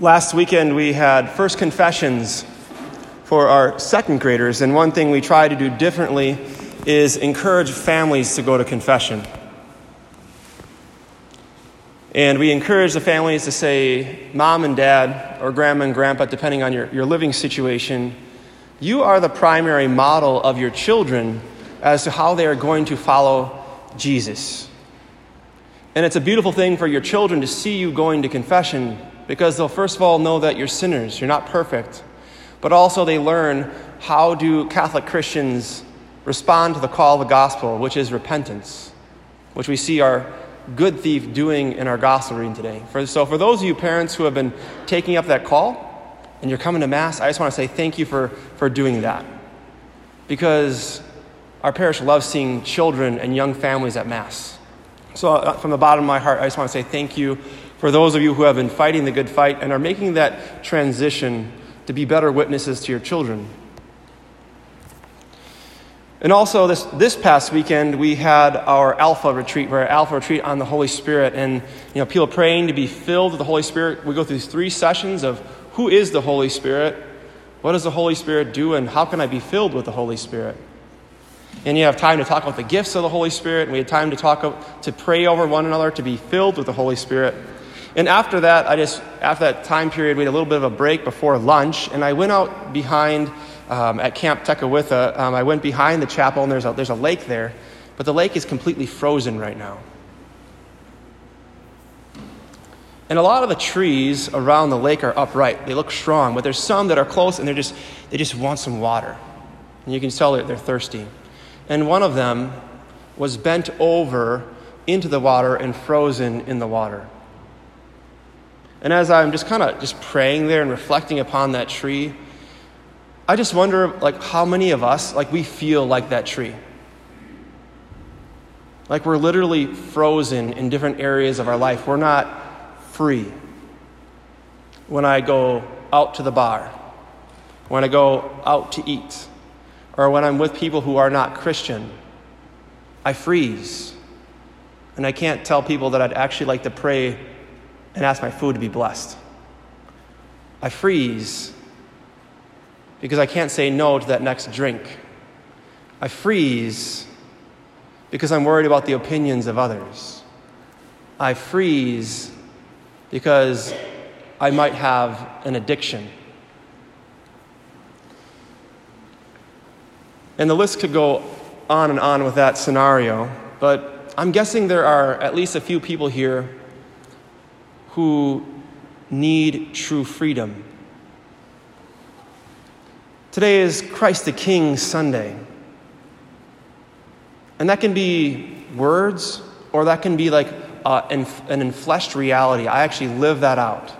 Last weekend we had first confessions for our second graders, and one thing we try to do differently is encourage families to go to confession. And we encourage the families to say, Mom and Dad, or Grandma and Grandpa, depending on your, your living situation, you are the primary model of your children as to how they are going to follow Jesus. And it's a beautiful thing for your children to see you going to confession because they'll first of all know that you're sinners, you're not perfect. But also they learn how do Catholic Christians respond to the call of the gospel, which is repentance, which we see our good thief doing in our gospel reading today. For, so for those of you parents who have been taking up that call and you're coming to Mass, I just want to say thank you for, for doing that. Because our parish loves seeing children and young families at Mass. So, uh, from the bottom of my heart, I just want to say thank you for those of you who have been fighting the good fight and are making that transition to be better witnesses to your children. And also, this, this past weekend, we had our Alpha retreat, our Alpha retreat on the Holy Spirit, and you know, people praying to be filled with the Holy Spirit. We go through these three sessions of who is the Holy Spirit, what does the Holy Spirit do, and how can I be filled with the Holy Spirit? And you have time to talk about the gifts of the Holy Spirit. And we had time to talk to pray over one another, to be filled with the Holy Spirit. And after that, I just after that time period, we had a little bit of a break before lunch, and I went out behind um, at Camp Tekakwitha, Um, I went behind the chapel, and there's a, there's a lake there, but the lake is completely frozen right now. And a lot of the trees around the lake are upright; they look strong, but there's some that are close, and they're just they just want some water, and you can tell that they're thirsty and one of them was bent over into the water and frozen in the water. And as I'm just kind of just praying there and reflecting upon that tree, I just wonder like how many of us like we feel like that tree. Like we're literally frozen in different areas of our life. We're not free. When I go out to the bar, when I go out to eat, or when I'm with people who are not Christian, I freeze. And I can't tell people that I'd actually like to pray and ask my food to be blessed. I freeze because I can't say no to that next drink. I freeze because I'm worried about the opinions of others. I freeze because I might have an addiction. And the list could go on and on with that scenario, but I'm guessing there are at least a few people here who need true freedom. Today is Christ the King Sunday. And that can be words, or that can be like uh, an, an enfleshed reality. I actually live that out.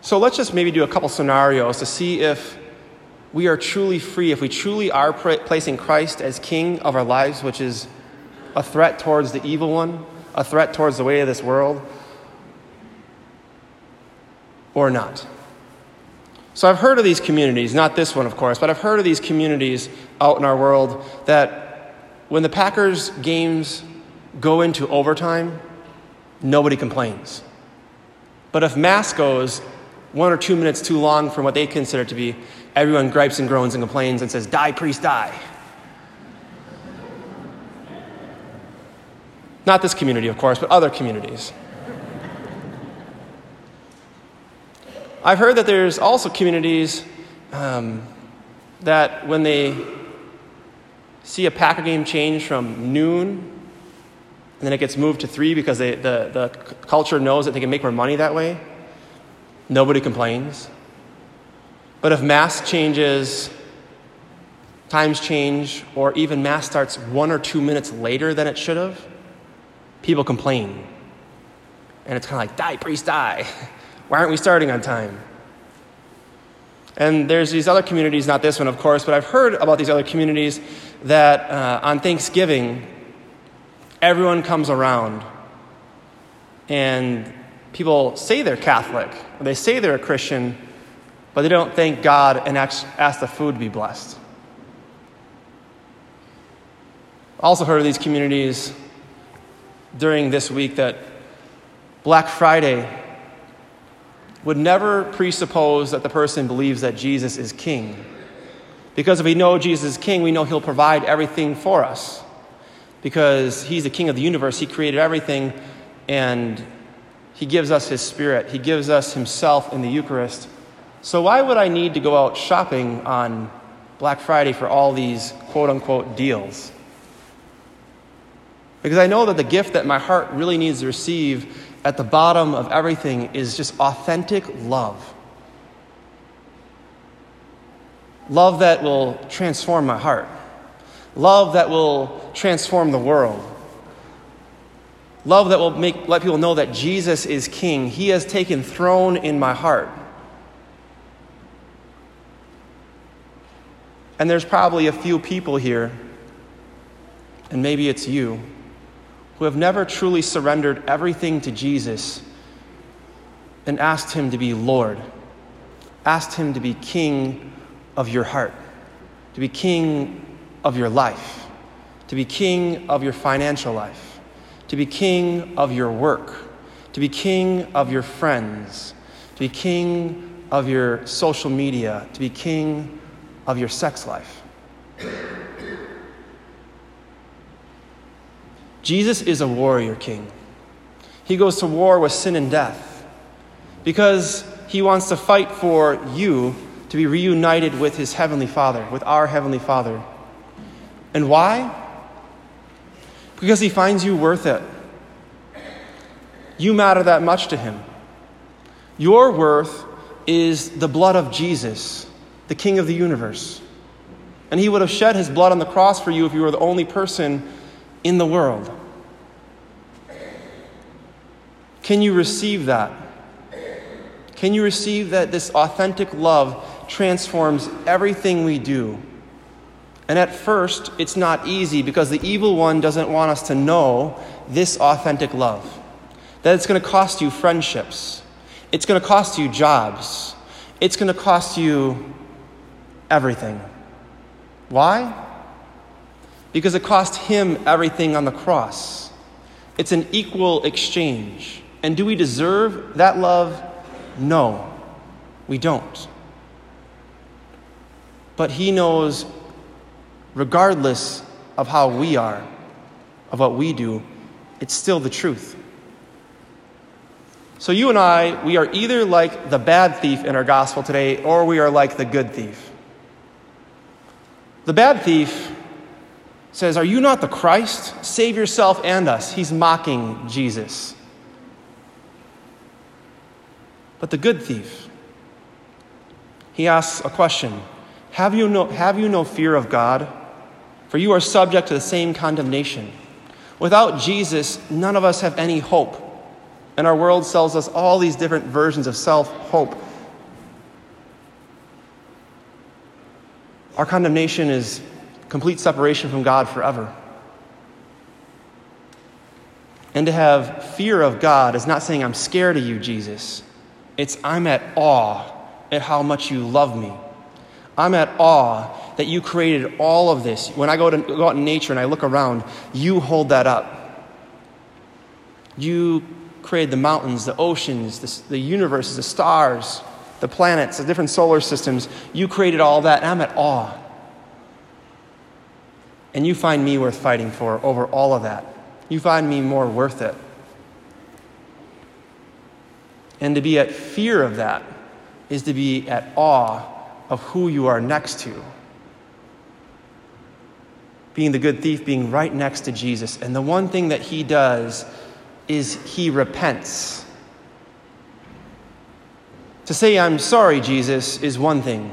So let's just maybe do a couple scenarios to see if we are truly free, if we truly are placing Christ as King of our lives, which is a threat towards the evil one, a threat towards the way of this world, or not. So I've heard of these communities, not this one, of course, but I've heard of these communities out in our world that when the Packers games go into overtime, nobody complains. But if Mass goes one or two minutes too long from what they consider to be, everyone gripes and groans and complains and says, Die, priest, die. Not this community, of course, but other communities. I've heard that there's also communities um, that when they see a Packer game change from noon and then it gets moved to three because they, the, the culture knows that they can make more money that way, nobody complains. But if Mass changes, times change, or even Mass starts one or two minutes later than it should have, people complain. And it's kind of like, die, priest, die. Why aren't we starting on time? And there's these other communities, not this one, of course, but I've heard about these other communities that uh, on Thanksgiving, everyone comes around and people say they're Catholic, or they say they're a Christian, but they don't thank God and ask the food to be blessed. Also, heard of these communities during this week that Black Friday would never presuppose that the person believes that Jesus is king. Because if we know Jesus is king, we know he'll provide everything for us. Because he's the king of the universe, he created everything, and he gives us his spirit, he gives us himself in the Eucharist. So, why would I need to go out shopping on Black Friday for all these quote unquote deals? Because I know that the gift that my heart really needs to receive at the bottom of everything is just authentic love. Love that will transform my heart. Love that will transform the world. Love that will make, let people know that Jesus is King. He has taken throne in my heart. And there's probably a few people here, and maybe it's you who have never truly surrendered everything to Jesus and asked Him to be Lord, asked Him to be King of your heart, to be King of your life, to be King of your financial life, to be King of your work, to be King of your friends, to be King of your social media, to be King of your sex life. Jesus is a warrior king. He goes to war with sin and death because he wants to fight for you to be reunited with his heavenly Father, with our heavenly Father. And why? Because he finds you worth it. You matter that much to him. Your worth is the blood of Jesus, the King of the universe. And he would have shed his blood on the cross for you if you were the only person in the world. Can you receive that? Can you receive that this authentic love transforms everything we do? And at first, it's not easy because the evil one doesn't want us to know this authentic love. That it's going to cost you friendships, it's going to cost you jobs, it's going to cost you everything. Why? because it cost him everything on the cross. It's an equal exchange. And do we deserve that love? No, we don't. But he knows, regardless of how we are, of what we do, it's still the truth. So, you and I, we are either like the bad thief in our gospel today, or we are like the good thief. The bad thief says, Are you not the Christ? Save yourself and us. He's mocking Jesus. But the good thief, he asks a question have you, no, have you no fear of God? For you are subject to the same condemnation. Without Jesus, none of us have any hope. And our world sells us all these different versions of self hope. Our condemnation is complete separation from God forever. And to have fear of God is not saying, I'm scared of you, Jesus. It's, I'm at awe at how much you love me. I'm at awe that you created all of this. When I go, to, go out in nature and I look around, you hold that up. You created the mountains, the oceans, the, the universes, the stars, the planets, the different solar systems. You created all that, and I'm at awe. And you find me worth fighting for over all of that. You find me more worth it. And to be at fear of that is to be at awe of who you are next to. Being the good thief, being right next to Jesus. And the one thing that he does is he repents. To say, I'm sorry, Jesus, is one thing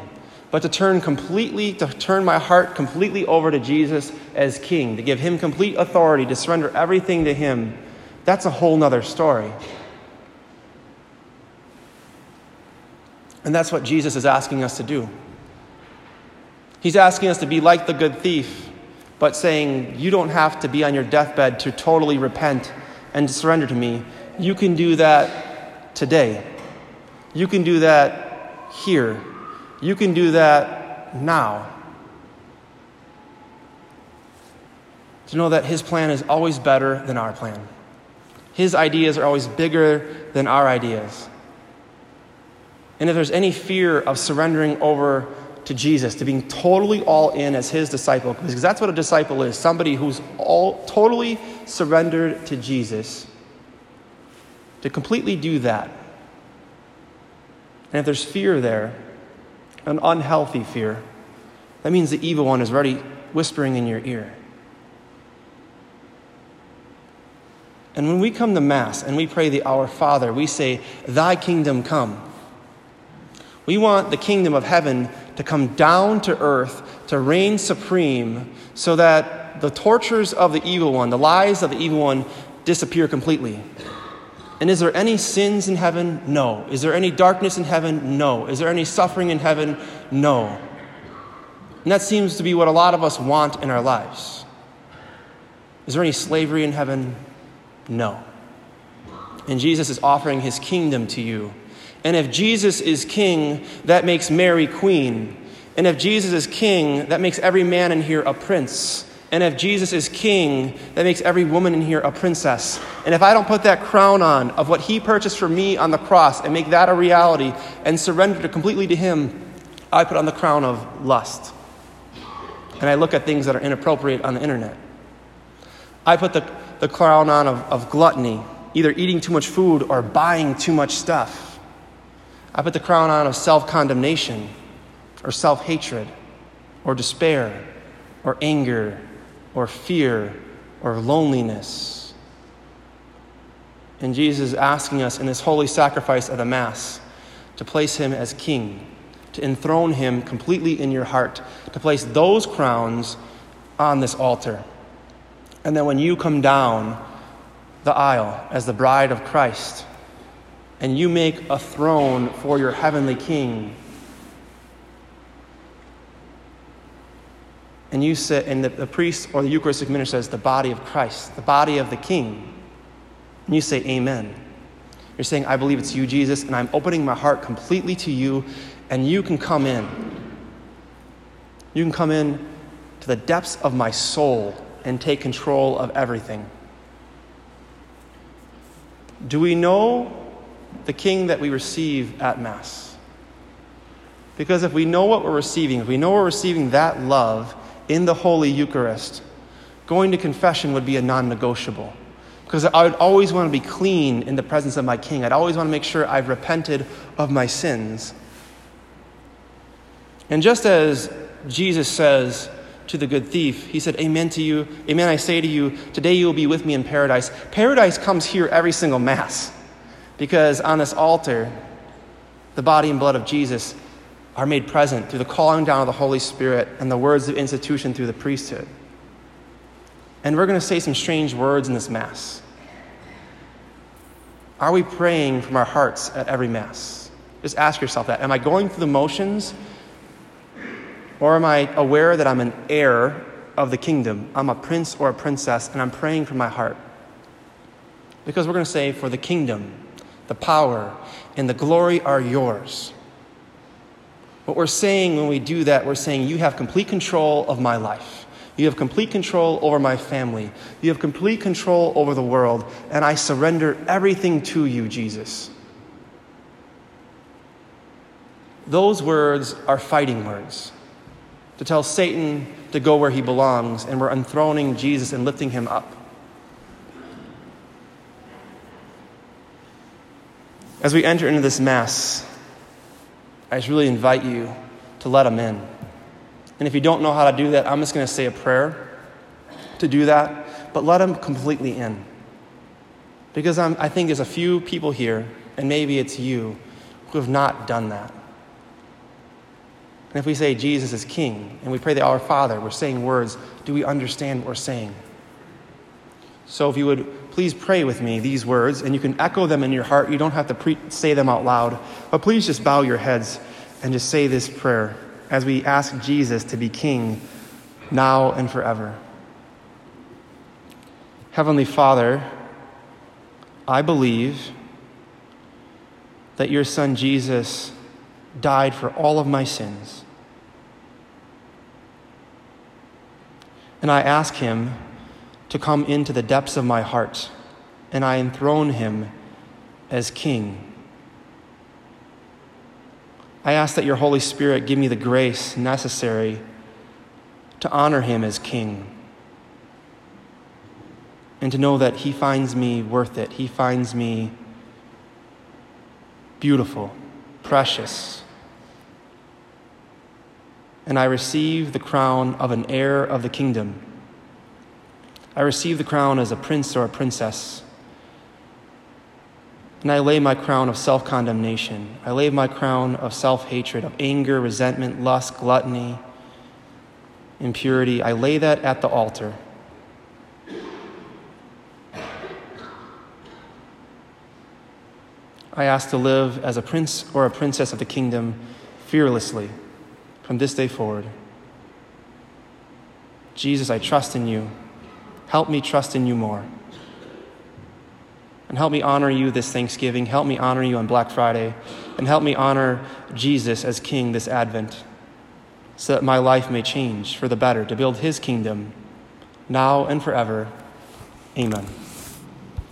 but to turn completely, to turn my heart completely over to Jesus as King, to give Him complete authority, to surrender everything to Him, that's a whole nother story. And that's what Jesus is asking us to do. He's asking us to be like the good thief, but saying, You don't have to be on your deathbed to totally repent and surrender to me. You can do that today. You can do that here. You can do that now. To know that His plan is always better than our plan. His ideas are always bigger than our ideas. And if there's any fear of surrendering over to Jesus, to being totally all in as his disciple, because that's what a disciple is somebody who's all totally surrendered to Jesus, to completely do that. And if there's fear there, an unhealthy fear, that means the evil one is already whispering in your ear. And when we come to Mass and we pray the Our Father, we say, Thy kingdom come. We want the kingdom of heaven to come down to earth, to reign supreme, so that the tortures of the evil one, the lies of the evil one, disappear completely. And is there any sins in heaven? No. Is there any darkness in heaven? No. Is there any suffering in heaven? No. And that seems to be what a lot of us want in our lives. Is there any slavery in heaven? No. And Jesus is offering his kingdom to you and if Jesus is king, that makes Mary queen. And if Jesus is king, that makes every man in here a prince. And if Jesus is king, that makes every woman in here a princess. And if I don't put that crown on of what he purchased for me on the cross and make that a reality and surrender completely to him, I put on the crown of lust. And I look at things that are inappropriate on the internet. I put the, the crown on of, of gluttony, either eating too much food or buying too much stuff. I put the crown on of self condemnation or self hatred or despair or anger or fear or loneliness. And Jesus is asking us in this holy sacrifice of the Mass to place him as king, to enthrone him completely in your heart, to place those crowns on this altar. And then when you come down the aisle as the bride of Christ, and you make a throne for your heavenly king. And you sit, and the, the priest or the Eucharistic minister says, the body of Christ, the body of the king. And you say, Amen. You're saying, I believe it's you, Jesus, and I'm opening my heart completely to you, and you can come in. You can come in to the depths of my soul and take control of everything. Do we know the King that we receive at Mass. Because if we know what we're receiving, if we know we're receiving that love in the Holy Eucharist, going to confession would be a non negotiable. Because I would always want to be clean in the presence of my King. I'd always want to make sure I've repented of my sins. And just as Jesus says to the good thief, He said, Amen to you, Amen, I say to you, today you will be with me in paradise. Paradise comes here every single Mass. Because on this altar, the body and blood of Jesus are made present through the calling down of the Holy Spirit and the words of institution through the priesthood. And we're going to say some strange words in this Mass. Are we praying from our hearts at every Mass? Just ask yourself that. Am I going through the motions? Or am I aware that I'm an heir of the kingdom? I'm a prince or a princess, and I'm praying from my heart. Because we're going to say, for the kingdom, the power, and the glory are yours. What we're saying when we do that, we're saying, You have complete control of my life. You have complete control over my family. You have complete control over the world. And I surrender everything to you, Jesus. Those words are fighting words to tell Satan to go where he belongs, and we're enthroning Jesus and lifting him up. As we enter into this Mass, I just really invite you to let Him in. And if you don't know how to do that, I'm just going to say a prayer to do that, but let Him completely in. Because I'm, I think there's a few people here, and maybe it's you, who have not done that. And if we say Jesus is King and we pray the Our Father, we're saying words, do we understand what we're saying? So if you would please pray with me these words, and you can echo them in your heart. You don't have to pre- say them out loud, but please just bow your heads and just say this prayer as we ask Jesus to be King now and forever. Heavenly Father, I believe that your Son Jesus died for all of my sins. And I ask him to come into the depths of my heart, and I enthrone him as king. I ask that your Holy Spirit give me the grace necessary to honor him as King and to know that he finds me worth it. He finds me beautiful, precious. And I receive the crown of an heir of the kingdom. I receive the crown as a prince or a princess. And I lay my crown of self condemnation. I lay my crown of self hatred, of anger, resentment, lust, gluttony, impurity. I lay that at the altar. I ask to live as a prince or a princess of the kingdom fearlessly from this day forward. Jesus, I trust in you. Help me trust in you more. And help me honor you this Thanksgiving. Help me honor you on Black Friday. And help me honor Jesus as King this Advent so that my life may change for the better to build his kingdom now and forever. Amen.